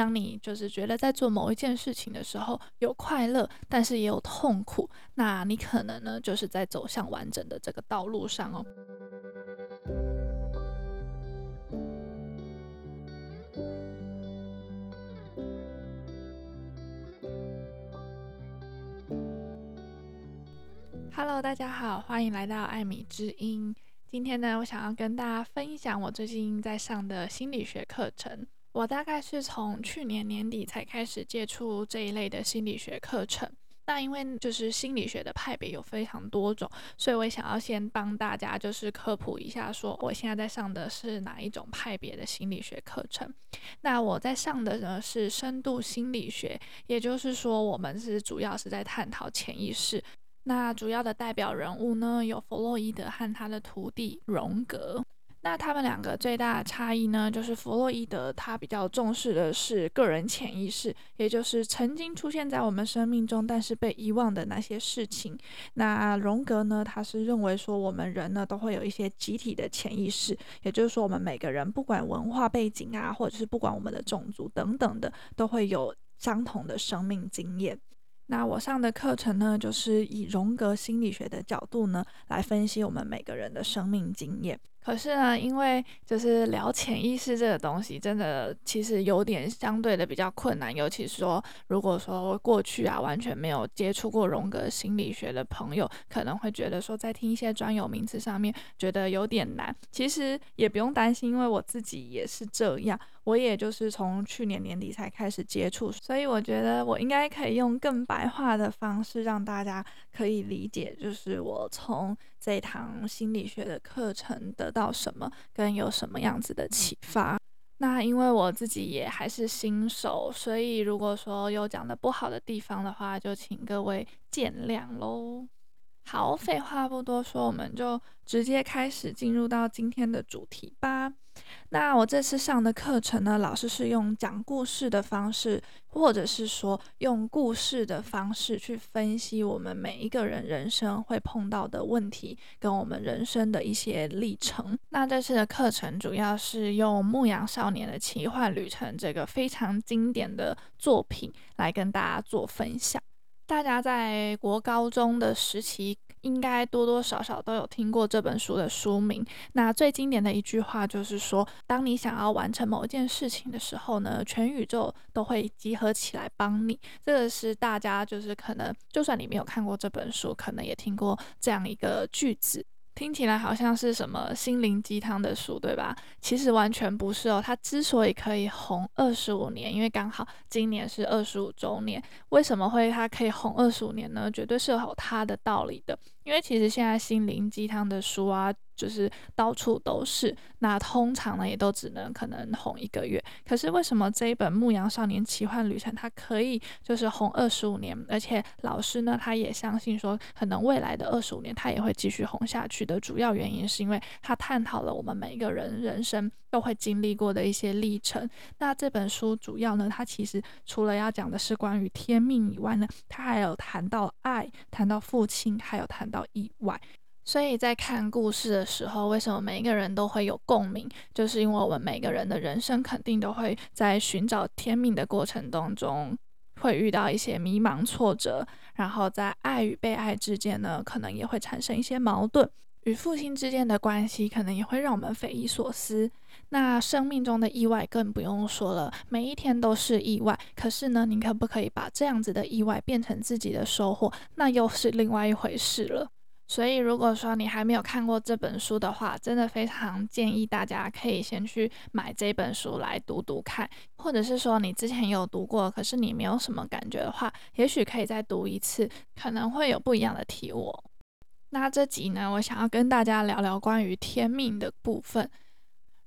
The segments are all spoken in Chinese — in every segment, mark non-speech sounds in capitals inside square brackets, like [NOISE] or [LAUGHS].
当你就是觉得在做某一件事情的时候有快乐，但是也有痛苦，那你可能呢就是在走向完整的这个道路上哦。Hello，大家好，欢迎来到艾米之音。今天呢，我想要跟大家分享我最近在上的心理学课程。我大概是从去年年底才开始接触这一类的心理学课程。那因为就是心理学的派别有非常多种，所以我想要先帮大家就是科普一下，说我现在在上的是哪一种派别的心理学课程。那我在上的呢是深度心理学，也就是说我们是主要是在探讨潜意识。那主要的代表人物呢，有弗洛伊德和他的徒弟荣格。那他们两个最大的差异呢，就是弗洛伊德他比较重视的是个人潜意识，也就是曾经出现在我们生命中但是被遗忘的那些事情。那荣格呢，他是认为说我们人呢都会有一些集体的潜意识，也就是说我们每个人不管文化背景啊，或者是不管我们的种族等等的，都会有相同的生命经验。那我上的课程呢，就是以荣格心理学的角度呢，来分析我们每个人的生命经验。可是呢，因为就是聊潜意识这个东西，真的其实有点相对的比较困难。尤其说，如果说过去啊完全没有接触过荣格心理学的朋友，可能会觉得说，在听一些专有名词上面觉得有点难。其实也不用担心，因为我自己也是这样。我也就是从去年年底才开始接触，所以我觉得我应该可以用更白话的方式让大家可以理解，就是我从这一堂心理学的课程得到什么，跟有什么样子的启发。那因为我自己也还是新手，所以如果说有讲的不好的地方的话，就请各位见谅喽。好，废话不多说，我们就直接开始进入到今天的主题吧。那我这次上的课程呢，老师是用讲故事的方式，或者是说用故事的方式去分析我们每一个人人生会碰到的问题，跟我们人生的一些历程。那这次的课程主要是用《牧羊少年的奇幻旅程》这个非常经典的作品来跟大家做分享。大家在国高中的时期，应该多多少少都有听过这本书的书名。那最经典的一句话就是说，当你想要完成某一件事情的时候呢，全宇宙都会集合起来帮你。这个是大家就是可能，就算你没有看过这本书，可能也听过这样一个句子。听起来好像是什么心灵鸡汤的书，对吧？其实完全不是哦。它之所以可以红二十五年，因为刚好今年是二十五周年。为什么会它可以红二十五年呢？绝对是有它的道理的。因为其实现在心灵鸡汤的书啊，就是到处都是。那通常呢，也都只能可能红一个月。可是为什么这一本《牧羊少年奇幻旅程》它可以就是红二十五年？而且老师呢，他也相信说，可能未来的二十五年他也会继续红下去的主要原因，是因为他探讨了我们每一个人人生都会经历过的一些历程。那这本书主要呢，它其实除了要讲的是关于天命以外呢，它还有谈到爱，谈到父亲，还有谈。到意外，所以在看故事的时候，为什么每一个人都会有共鸣？就是因为我们每个人的人生肯定都会在寻找天命的过程当中，会遇到一些迷茫挫折，然后在爱与被爱之间呢，可能也会产生一些矛盾，与父亲之间的关系可能也会让我们匪夷所思。那生命中的意外更不用说了，每一天都是意外。可是呢，你可不可以把这样子的意外变成自己的收获？那又是另外一回事了。所以，如果说你还没有看过这本书的话，真的非常建议大家可以先去买这本书来读读看，或者是说你之前有读过，可是你没有什么感觉的话，也许可以再读一次，可能会有不一样的体悟。那这集呢，我想要跟大家聊聊关于天命的部分。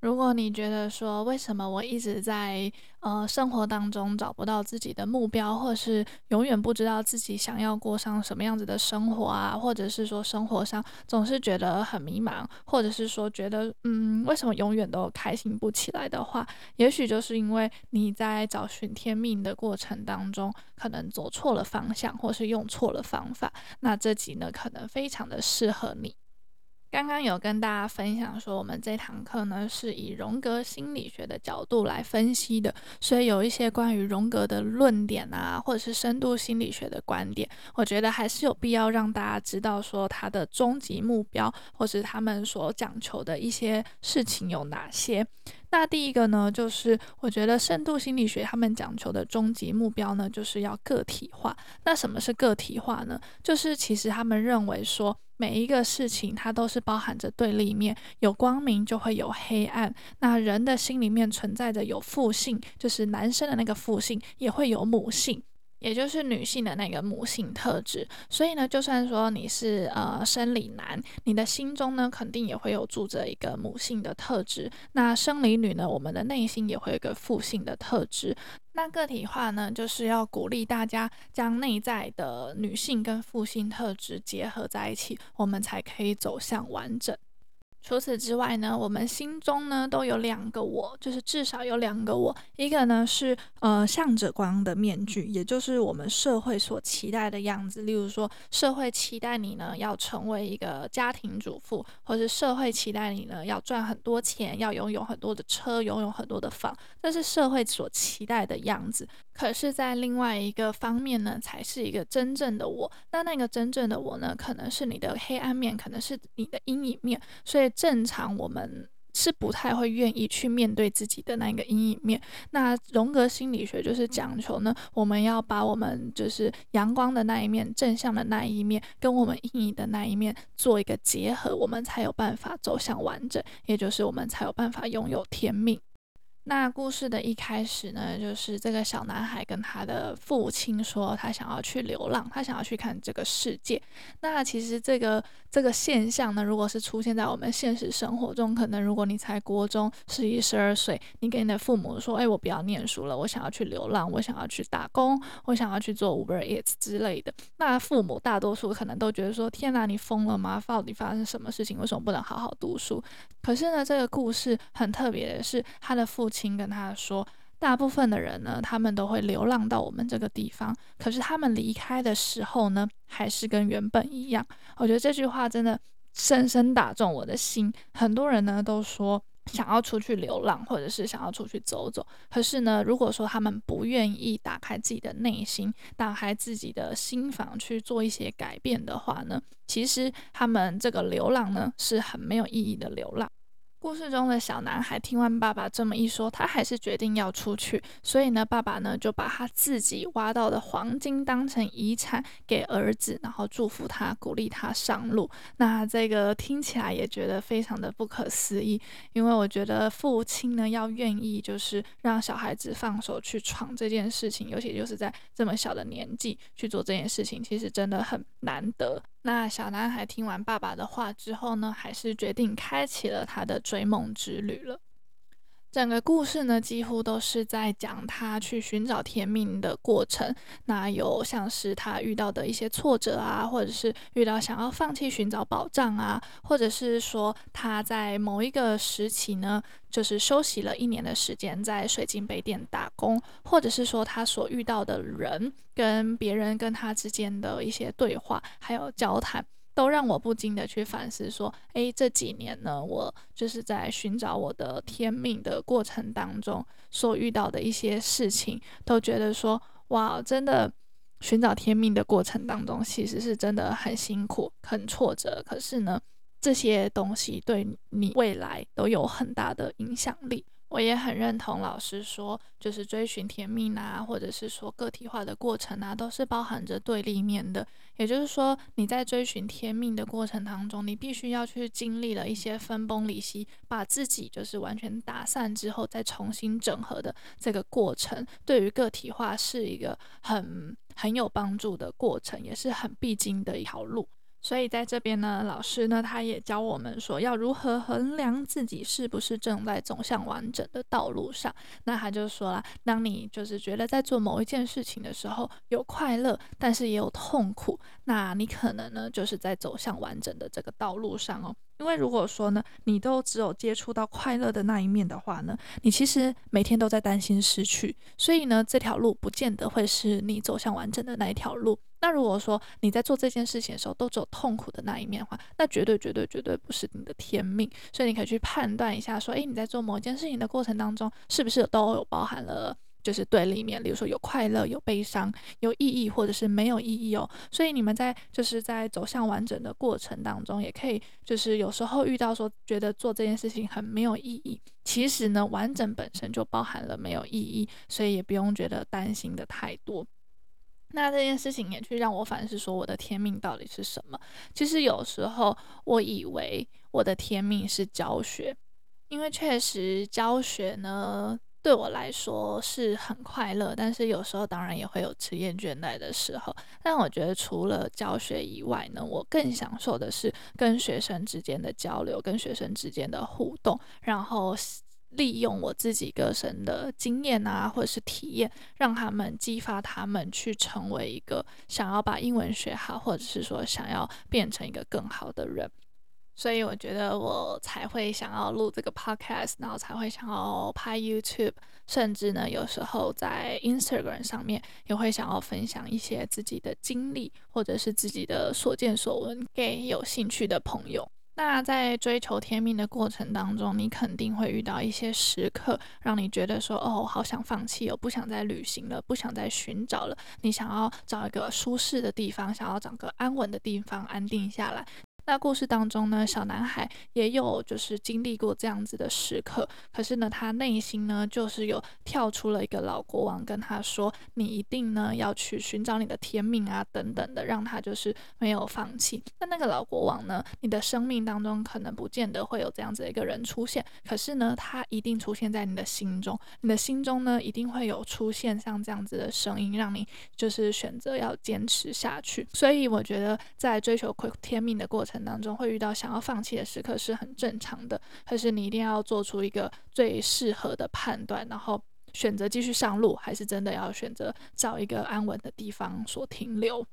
如果你觉得说，为什么我一直在呃生活当中找不到自己的目标，或者是永远不知道自己想要过上什么样子的生活啊，或者是说生活上总是觉得很迷茫，或者是说觉得嗯为什么永远都开心不起来的话，也许就是因为你在找寻天命的过程当中，可能走错了方向，或是用错了方法。那这集呢，可能非常的适合你。刚刚有跟大家分享说，我们这堂课呢是以荣格心理学的角度来分析的，所以有一些关于荣格的论点啊，或者是深度心理学的观点，我觉得还是有必要让大家知道说他的终极目标，或是他们所讲求的一些事情有哪些。那第一个呢，就是我觉得深度心理学他们讲求的终极目标呢，就是要个体化。那什么是个体化呢？就是其实他们认为说，每一个事情它都是包含着对立面，有光明就会有黑暗。那人的心里面存在着有父性，就是男生的那个父性，也会有母性。也就是女性的那个母性特质，所以呢，就算说你是呃生理男，你的心中呢肯定也会有住着一个母性的特质。那生理女呢，我们的内心也会有一个父性的特质。那个体化呢，就是要鼓励大家将内在的女性跟父性特质结合在一起，我们才可以走向完整。除此之外呢，我们心中呢都有两个我，就是至少有两个我。一个呢是呃向着光的面具，也就是我们社会所期待的样子。例如说，社会期待你呢要成为一个家庭主妇，或是社会期待你呢要赚很多钱，要拥有很多的车，拥有很多的房，这是社会所期待的样子。可是，在另外一个方面呢，才是一个真正的我。那那个真正的我呢，可能是你的黑暗面，可能是你的阴影面。所以，正常我们是不太会愿意去面对自己的那个阴影面。那荣格心理学就是讲求呢，我们要把我们就是阳光的那一面、正向的那一面，跟我们阴影的那一面做一个结合，我们才有办法走向完整，也就是我们才有办法拥有天命。那故事的一开始呢，就是这个小男孩跟他的父亲说，他想要去流浪，他想要去看这个世界。那其实这个这个现象呢，如果是出现在我们现实生活中，可能如果你才国中十一、十二岁，你跟你的父母说：“哎，我不要念书了，我想要去流浪，我想要去打工，我想要去做 Uber Eats 之类的。”那父母大多数可能都觉得说：“天哪，你疯了吗？到底发生什么事情？为什么不能好好读书？”可是呢，这个故事很特别的是，他的父亲跟他说，大部分的人呢，他们都会流浪到我们这个地方。可是他们离开的时候呢，还是跟原本一样。我觉得这句话真的深深打中我的心。很多人呢都说想要出去流浪，或者是想要出去走走。可是呢，如果说他们不愿意打开自己的内心，打开自己的心房去做一些改变的话呢，其实他们这个流浪呢是很没有意义的流浪。故事中的小男孩听完爸爸这么一说，他还是决定要出去。所以呢，爸爸呢就把他自己挖到的黄金当成遗产给儿子，然后祝福他，鼓励他上路。那这个听起来也觉得非常的不可思议，因为我觉得父亲呢要愿意就是让小孩子放手去闯这件事情，尤其就是在这么小的年纪去做这件事情，其实真的很难得。那小男孩听完爸爸的话之后呢，还是决定开启了他的追梦之旅了。整个故事呢，几乎都是在讲他去寻找天命的过程。那有像是他遇到的一些挫折啊，或者是遇到想要放弃寻找宝藏啊，或者是说他在某一个时期呢，就是休息了一年的时间，在水晶杯店打工，或者是说他所遇到的人跟别人跟他之间的一些对话，还有交谈。都让我不禁的去反思，说，诶，这几年呢，我就是在寻找我的天命的过程当中，所遇到的一些事情，都觉得说，哇，真的寻找天命的过程当中，其实是真的很辛苦、很挫折。可是呢，这些东西对你未来都有很大的影响力。我也很认同老师说，就是追寻天命啊，或者是说个体化的过程啊，都是包含着对立面的。也就是说，你在追寻天命的过程当中，你必须要去经历了一些分崩离析，把自己就是完全打散之后，再重新整合的这个过程，对于个体化是一个很很有帮助的过程，也是很必经的一条路。所以在这边呢，老师呢，他也教我们说要如何衡量自己是不是正在走向完整的道路上。那他就说了，当你就是觉得在做某一件事情的时候有快乐，但是也有痛苦，那你可能呢就是在走向完整的这个道路上哦。因为如果说呢，你都只有接触到快乐的那一面的话呢，你其实每天都在担心失去，所以呢，这条路不见得会是你走向完整的那一条路。那如果说你在做这件事情的时候都只有痛苦的那一面的话，那绝对绝对绝对不是你的天命。所以你可以去判断一下，说，诶，你在做某件事情的过程当中，是不是都有包含了？就是对立面，比如说有快乐、有悲伤、有意义，或者是没有意义哦。所以你们在就是在走向完整的过程当中，也可以就是有时候遇到说觉得做这件事情很没有意义，其实呢，完整本身就包含了没有意义，所以也不用觉得担心的太多。那这件事情也去让我反思说，我的天命到底是什么？其实有时候我以为我的天命是教学，因为确实教学呢。对我来说是很快乐，但是有时候当然也会有吃厌倦怠的时候。但我觉得除了教学以外呢，我更享受的是跟学生之间的交流，跟学生之间的互动，然后利用我自己个人的经验啊，或者是体验，让他们激发他们去成为一个想要把英文学好，或者是说想要变成一个更好的人。所以我觉得我才会想要录这个 podcast，然后才会想要拍 YouTube，甚至呢，有时候在 Instagram 上面也会想要分享一些自己的经历，或者是自己的所见所闻给有兴趣的朋友。那在追求天命的过程当中，你肯定会遇到一些时刻，让你觉得说，哦，好想放弃，我不想再旅行了，不想再寻找了。你想要找一个舒适的地方，想要找个安稳的地方，安定下来。那故事当中呢，小男孩也有就是经历过这样子的时刻，可是呢，他内心呢就是有跳出了一个老国王跟他说：“你一定呢要去寻找你的天命啊，等等的，让他就是没有放弃。”那那个老国王呢，你的生命当中可能不见得会有这样子的一个人出现，可是呢，他一定出现在你的心中，你的心中呢一定会有出现像这样子的声音，让你就是选择要坚持下去。所以我觉得在追求天命的过程当中会遇到想要放弃的时刻是很正常的，可是你一定要做出一个最适合的判断，然后选择继续上路，还是真的要选择找一个安稳的地方所停留。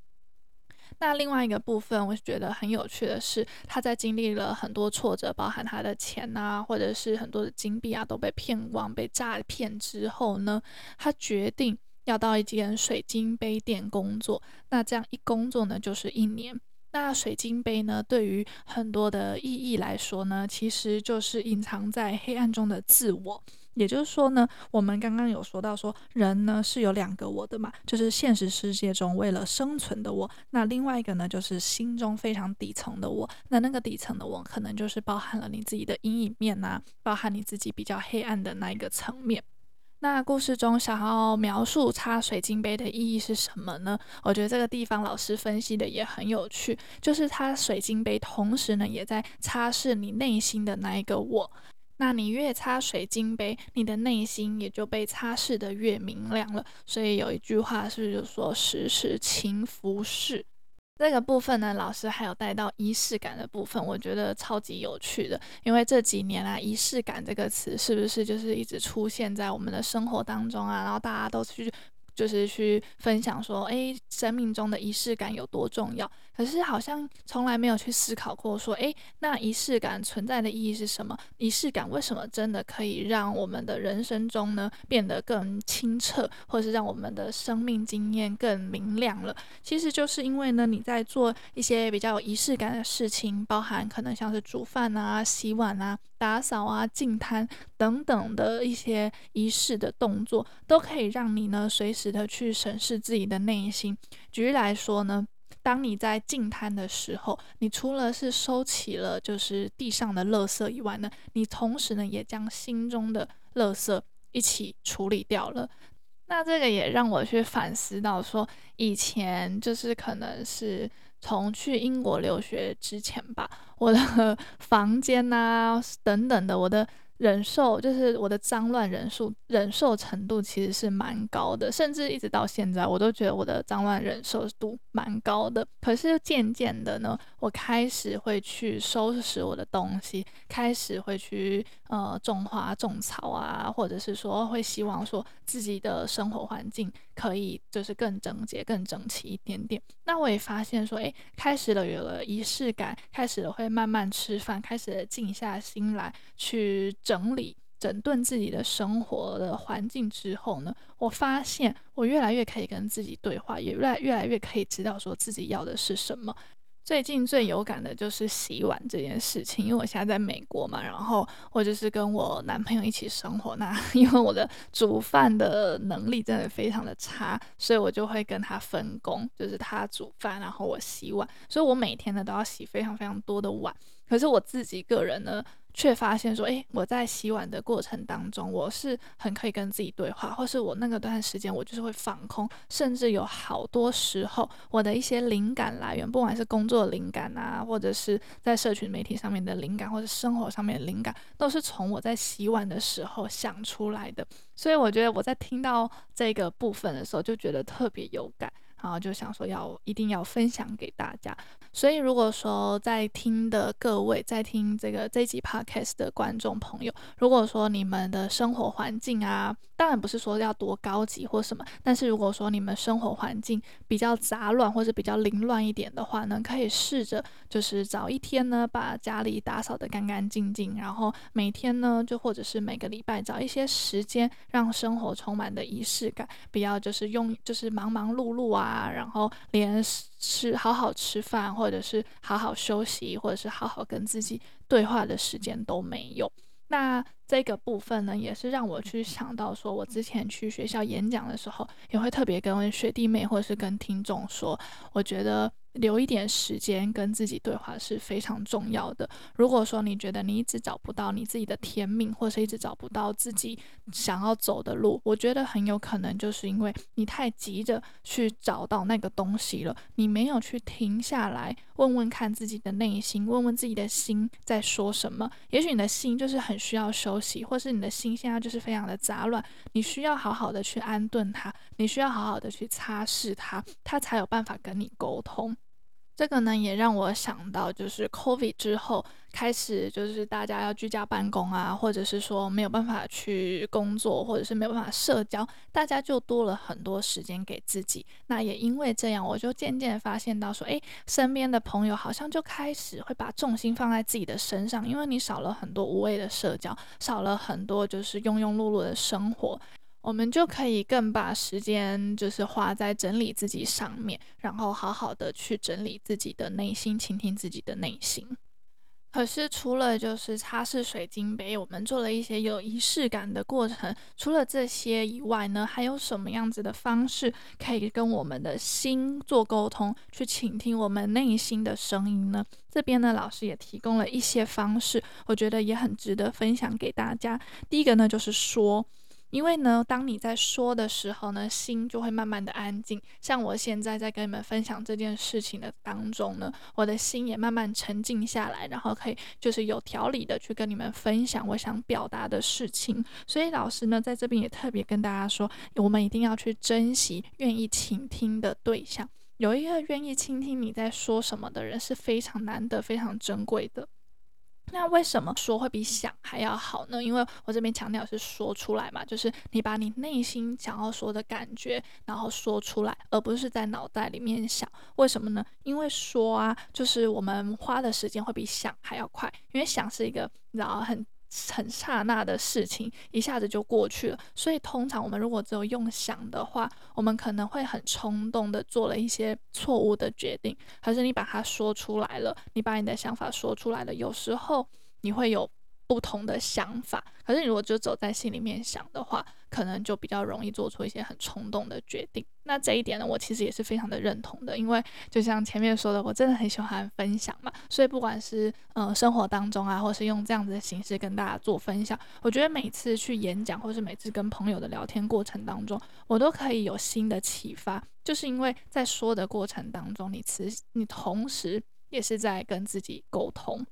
那另外一个部分，我觉得很有趣的是，他在经历了很多挫折，包含他的钱啊，或者是很多的金币啊都被骗光、被诈骗之后呢，他决定要到一间水晶杯店工作。那这样一工作呢，就是一年。那水晶杯呢，对于很多的意义来说呢，其实就是隐藏在黑暗中的自我。也就是说呢，我们刚刚有说到说，人呢是有两个我的嘛，就是现实世界中为了生存的我，那另外一个呢就是心中非常底层的我。那那个底层的我，可能就是包含了你自己的阴影面呐、包含你自己比较黑暗的那一个层面。那故事中想要描述擦水晶杯的意义是什么呢？我觉得这个地方老师分析的也很有趣，就是擦水晶杯，同时呢也在擦拭你内心的那一个我。那你越擦水晶杯，你的内心也就被擦拭得越明亮了。所以有一句话是就说“时时勤拂拭”。这个部分呢，老师还有带到仪式感的部分，我觉得超级有趣的。因为这几年啊，仪式感这个词是不是就是一直出现在我们的生活当中啊？然后大家都去。就是去分享说，诶，生命中的仪式感有多重要？可是好像从来没有去思考过，说，诶，那仪式感存在的意义是什么？仪式感为什么真的可以让我们的人生中呢变得更清澈，或是让我们的生命经验更明亮了？其实就是因为呢，你在做一些比较有仪式感的事情，包含可能像是煮饭啊、洗碗啊。打扫啊、净摊等等的一些仪式的动作，都可以让你呢随时的去审视自己的内心。举例来说呢，当你在净摊的时候，你除了是收起了就是地上的垃圾以外呢，你同时呢也将心中的垃圾一起处理掉了。那这个也让我去反思到说，以前就是可能是。从去英国留学之前吧，我的 [LAUGHS] 房间呐、啊、等等的，我的忍受就是我的脏乱忍受忍受程度其实是蛮高的，甚至一直到现在，我都觉得我的脏乱忍受度蛮高的。可是渐渐的呢，我开始会去收拾我的东西，开始会去呃种花种草啊，或者是说会希望说自己的生活环境可以就是更整洁、更整齐一点点。那我也发现说，诶，开始了有了仪式感，开始了会慢慢吃饭，开始了静下心来去。整理整顿自己的生活的环境之后呢，我发现我越来越可以跟自己对话，也越来越来越可以知道说自己要的是什么。最近最有感的就是洗碗这件事情，因为我现在在美国嘛，然后我就是跟我男朋友一起生活，那 [LAUGHS] 因为我的煮饭的能力真的非常的差，所以我就会跟他分工，就是他煮饭，然后我洗碗，所以我每天呢都要洗非常非常多的碗。可是我自己个人呢，却发现说，诶，我在洗碗的过程当中，我是很可以跟自己对话，或是我那个段时间我就是会放空，甚至有好多时候，我的一些灵感来源，不管是工作灵感啊，或者是在社群媒体上面的灵感，或者生活上面的灵感，都是从我在洗碗的时候想出来的。所以我觉得我在听到这个部分的时候，就觉得特别有感。然后就想说要一定要分享给大家，所以如果说在听的各位，在听这个这集 podcast 的观众朋友，如果说你们的生活环境啊，当然不是说要多高级或什么，但是如果说你们生活环境比较杂乱或者比较凌乱一点的话呢，可以试着就是找一天呢，把家里打扫得干干净净，然后每天呢，就或者是每个礼拜找一些时间，让生活充满的仪式感，不要就是用就是忙忙碌碌。啊，然后连吃好好吃饭，或者是好好休息，或者是好好跟自己对话的时间都没有。那这个部分呢，也是让我去想到，说我之前去学校演讲的时候，也会特别跟学弟妹或者是跟听众说，我觉得。留一点时间跟自己对话是非常重要的。如果说你觉得你一直找不到你自己的天命，或是一直找不到自己想要走的路，我觉得很有可能就是因为你太急着去找到那个东西了，你没有去停下来问问看自己的内心，问问自己的心在说什么。也许你的心就是很需要休息，或是你的心现在就是非常的杂乱，你需要好好的去安顿它，你需要好好的去擦拭它，它才有办法跟你沟通。这个呢，也让我想到，就是 COVID 之后开始，就是大家要居家办公啊，或者是说没有办法去工作，或者是没有办法社交，大家就多了很多时间给自己。那也因为这样，我就渐渐发现到说，诶，身边的朋友好像就开始会把重心放在自己的身上，因为你少了很多无谓的社交，少了很多就是庸庸碌碌的生活。我们就可以更把时间就是花在整理自己上面，然后好好的去整理自己的内心，倾听自己的内心。可是除了就是擦拭水晶杯，我们做了一些有仪式感的过程。除了这些以外呢，还有什么样子的方式可以跟我们的心做沟通，去倾听我们内心的声音呢？这边呢，老师也提供了一些方式，我觉得也很值得分享给大家。第一个呢，就是说。因为呢，当你在说的时候呢，心就会慢慢的安静。像我现在在跟你们分享这件事情的当中呢，我的心也慢慢沉静下来，然后可以就是有条理的去跟你们分享我想表达的事情。所以老师呢，在这边也特别跟大家说，我们一定要去珍惜愿意倾听的对象。有一个愿意倾听你在说什么的人是非常难得、非常珍贵的。那为什么说会比想还要好呢？因为我这边强调是说出来嘛，就是你把你内心想要说的感觉，然后说出来，而不是在脑袋里面想。为什么呢？因为说啊，就是我们花的时间会比想还要快，因为想是一个然后很。很刹那的事情，一下子就过去了。所以通常我们如果只有用想的话，我们可能会很冲动的做了一些错误的决定。可是你把它说出来了，你把你的想法说出来了，有时候你会有不同的想法。可是你如果就走在心里面想的话，可能就比较容易做出一些很冲动的决定。那这一点呢，我其实也是非常的认同的，因为就像前面说的，我真的很喜欢分享嘛，所以不管是呃生活当中啊，或是用这样子的形式跟大家做分享，我觉得每次去演讲，或是每次跟朋友的聊天过程当中，我都可以有新的启发，就是因为在说的过程当中，你其实你同时也是在跟自己沟通。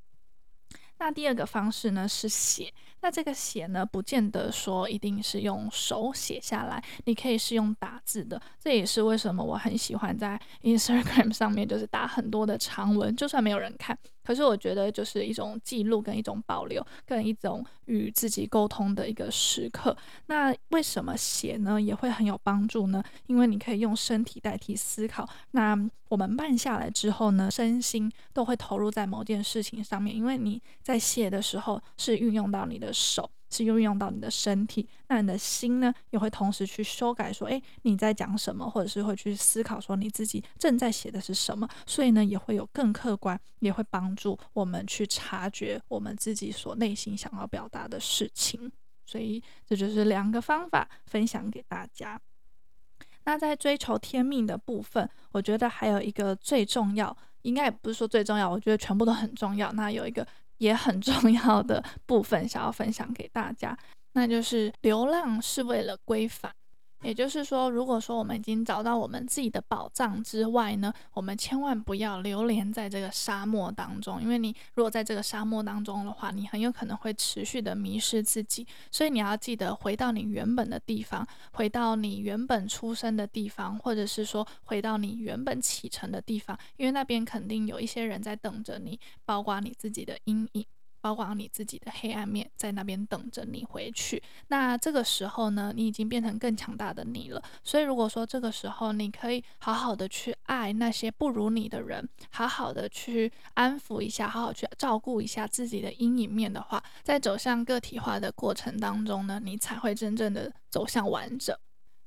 那第二个方式呢是写，那这个写呢，不见得说一定是用手写下来，你可以是用打字的。这也是为什么我很喜欢在 [LAUGHS] Instagram 上面，就是打很多的长文，就算没有人看。可是我觉得就是一种记录跟一种保留，跟一种与自己沟通的一个时刻。那为什么写呢也会很有帮助呢？因为你可以用身体代替思考。那我们慢下来之后呢，身心都会投入在某件事情上面。因为你在写的时候是运用到你的手。是运用到你的身体，那你的心呢，也会同时去修改，说，诶，你在讲什么，或者是会去思考，说你自己正在写的是什么，所以呢，也会有更客观，也会帮助我们去察觉我们自己所内心想要表达的事情。所以，这就是两个方法分享给大家。那在追求天命的部分，我觉得还有一个最重要，应该也不是说最重要，我觉得全部都很重要。那有一个。也很重要的部分，想要分享给大家，那就是流浪是为了规范。也就是说，如果说我们已经找到我们自己的宝藏之外呢，我们千万不要流连在这个沙漠当中，因为你如果在这个沙漠当中的话，你很有可能会持续的迷失自己。所以你要记得回到你原本的地方，回到你原本出生的地方，或者是说回到你原本启程的地方，因为那边肯定有一些人在等着你，包括你自己的阴影。包括你自己的黑暗面，在那边等着你回去。那这个时候呢，你已经变成更强大的你了。所以，如果说这个时候你可以好好的去爱那些不如你的人，好好的去安抚一下，好好去照顾一下自己的阴影面的话，在走向个体化的过程当中呢，你才会真正的走向完整。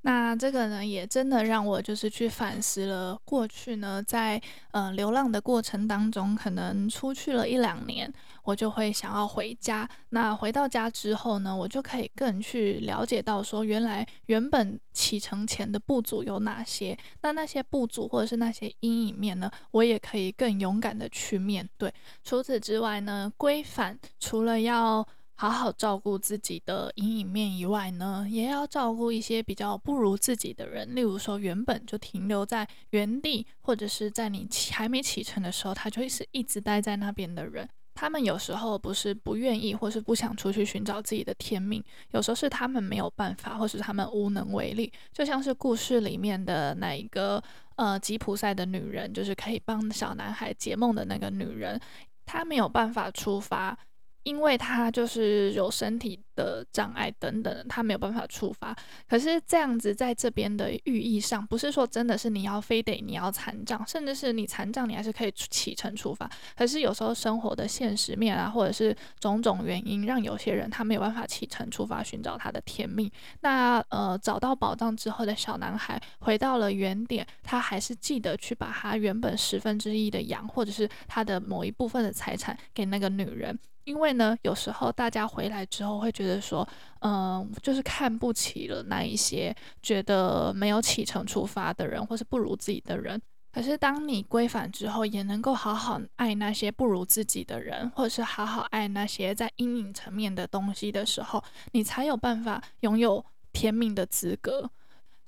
那这个呢，也真的让我就是去反思了过去呢，在、呃、流浪的过程当中，可能出去了一两年，我就会想要回家。那回到家之后呢，我就可以更去了解到说，原来原本启程前的不足有哪些。那那些不足或者是那些阴影面呢，我也可以更勇敢的去面对。除此之外呢，归返除了要好好照顾自己的阴影面以外呢，也要照顾一些比较不如自己的人。例如说，原本就停留在原地，或者是在你还没启程的时候，他就会是一直待在那边的人。他们有时候不是不愿意，或是不想出去寻找自己的天命，有时候是他们没有办法，或是他们无能为力。就像是故事里面的那一个呃吉普赛的女人，就是可以帮小男孩解梦的那个女人，她没有办法出发。因为他就是有身体的障碍等等，他没有办法出发。可是这样子在这边的寓意上，不是说真的是你要非得你要残障，甚至是你残障你还是可以启程出发。可是有时候生活的现实面啊，或者是种种原因，让有些人他没有办法启程出发寻找他的天命。那呃找到宝藏之后的小男孩回到了原点，他还是记得去把他原本十分之一的羊，或者是他的某一部分的财产给那个女人。因为呢，有时候大家回来之后会觉得说，嗯、就是看不起了那一些觉得没有启程出发的人，或是不如自己的人。可是当你归返之后，也能够好好爱那些不如自己的人，或者是好好爱那些在阴影层面的东西的时候，你才有办法拥有天命的资格。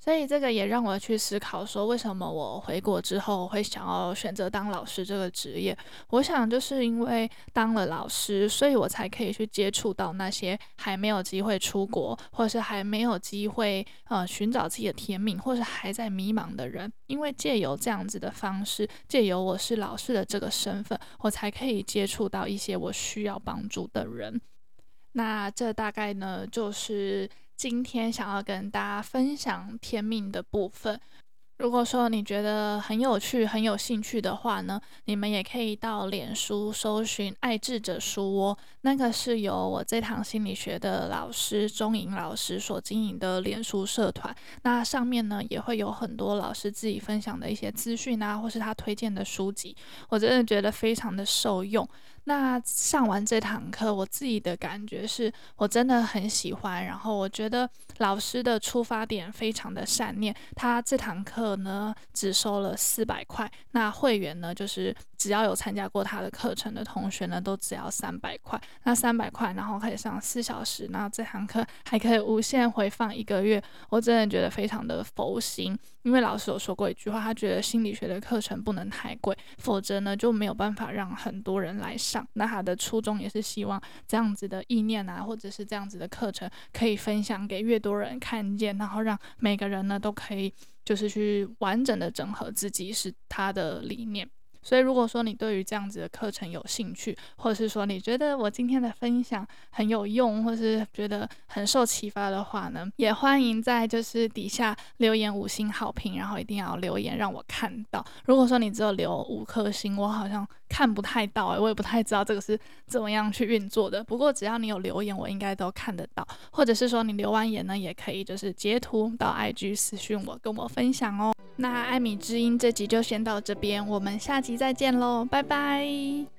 所以这个也让我去思考，说为什么我回国之后会想要选择当老师这个职业？我想就是因为当了老师，所以我才可以去接触到那些还没有机会出国，或者是还没有机会呃寻找自己的天命，或是还在迷茫的人。因为借由这样子的方式，借由我是老师的这个身份，我才可以接触到一些我需要帮助的人。那这大概呢，就是。今天想要跟大家分享天命的部分。如果说你觉得很有趣、很有兴趣的话呢，你们也可以到脸书搜寻“爱智者书窝”，那个是由我这堂心理学的老师钟颖老师所经营的脸书社团。那上面呢，也会有很多老师自己分享的一些资讯啊，或是他推荐的书籍，我真的觉得非常的受用。那上完这堂课，我自己的感觉是我真的很喜欢。然后我觉得老师的出发点非常的善念，他这堂课呢只收了四百块，那会员呢就是只要有参加过他的课程的同学呢，都只要三百块。那三百块，然后可以上四小时，然后这堂课还可以无限回放一个月。我真的觉得非常的佛心，因为老师有说过一句话，他觉得心理学的课程不能太贵，否则呢就没有办法让很多人来上。那他的初衷也是希望这样子的意念啊，或者是这样子的课程，可以分享给越多人看见，然后让每个人呢都可以就是去完整的整合自己是他的理念。所以，如果说你对于这样子的课程有兴趣，或者是说你觉得我今天的分享很有用，或是觉得很受启发的话呢，也欢迎在就是底下留言五星好评，然后一定要留言让我看到。如果说你只有留五颗星，我好像看不太到诶，我也不太知道这个是怎么样去运作的。不过只要你有留言，我应该都看得到，或者是说你留完言呢，也可以就是截图到 IG 私讯我，跟我分享哦。那艾米之音这集就先到这边，我们下集再见喽，拜拜。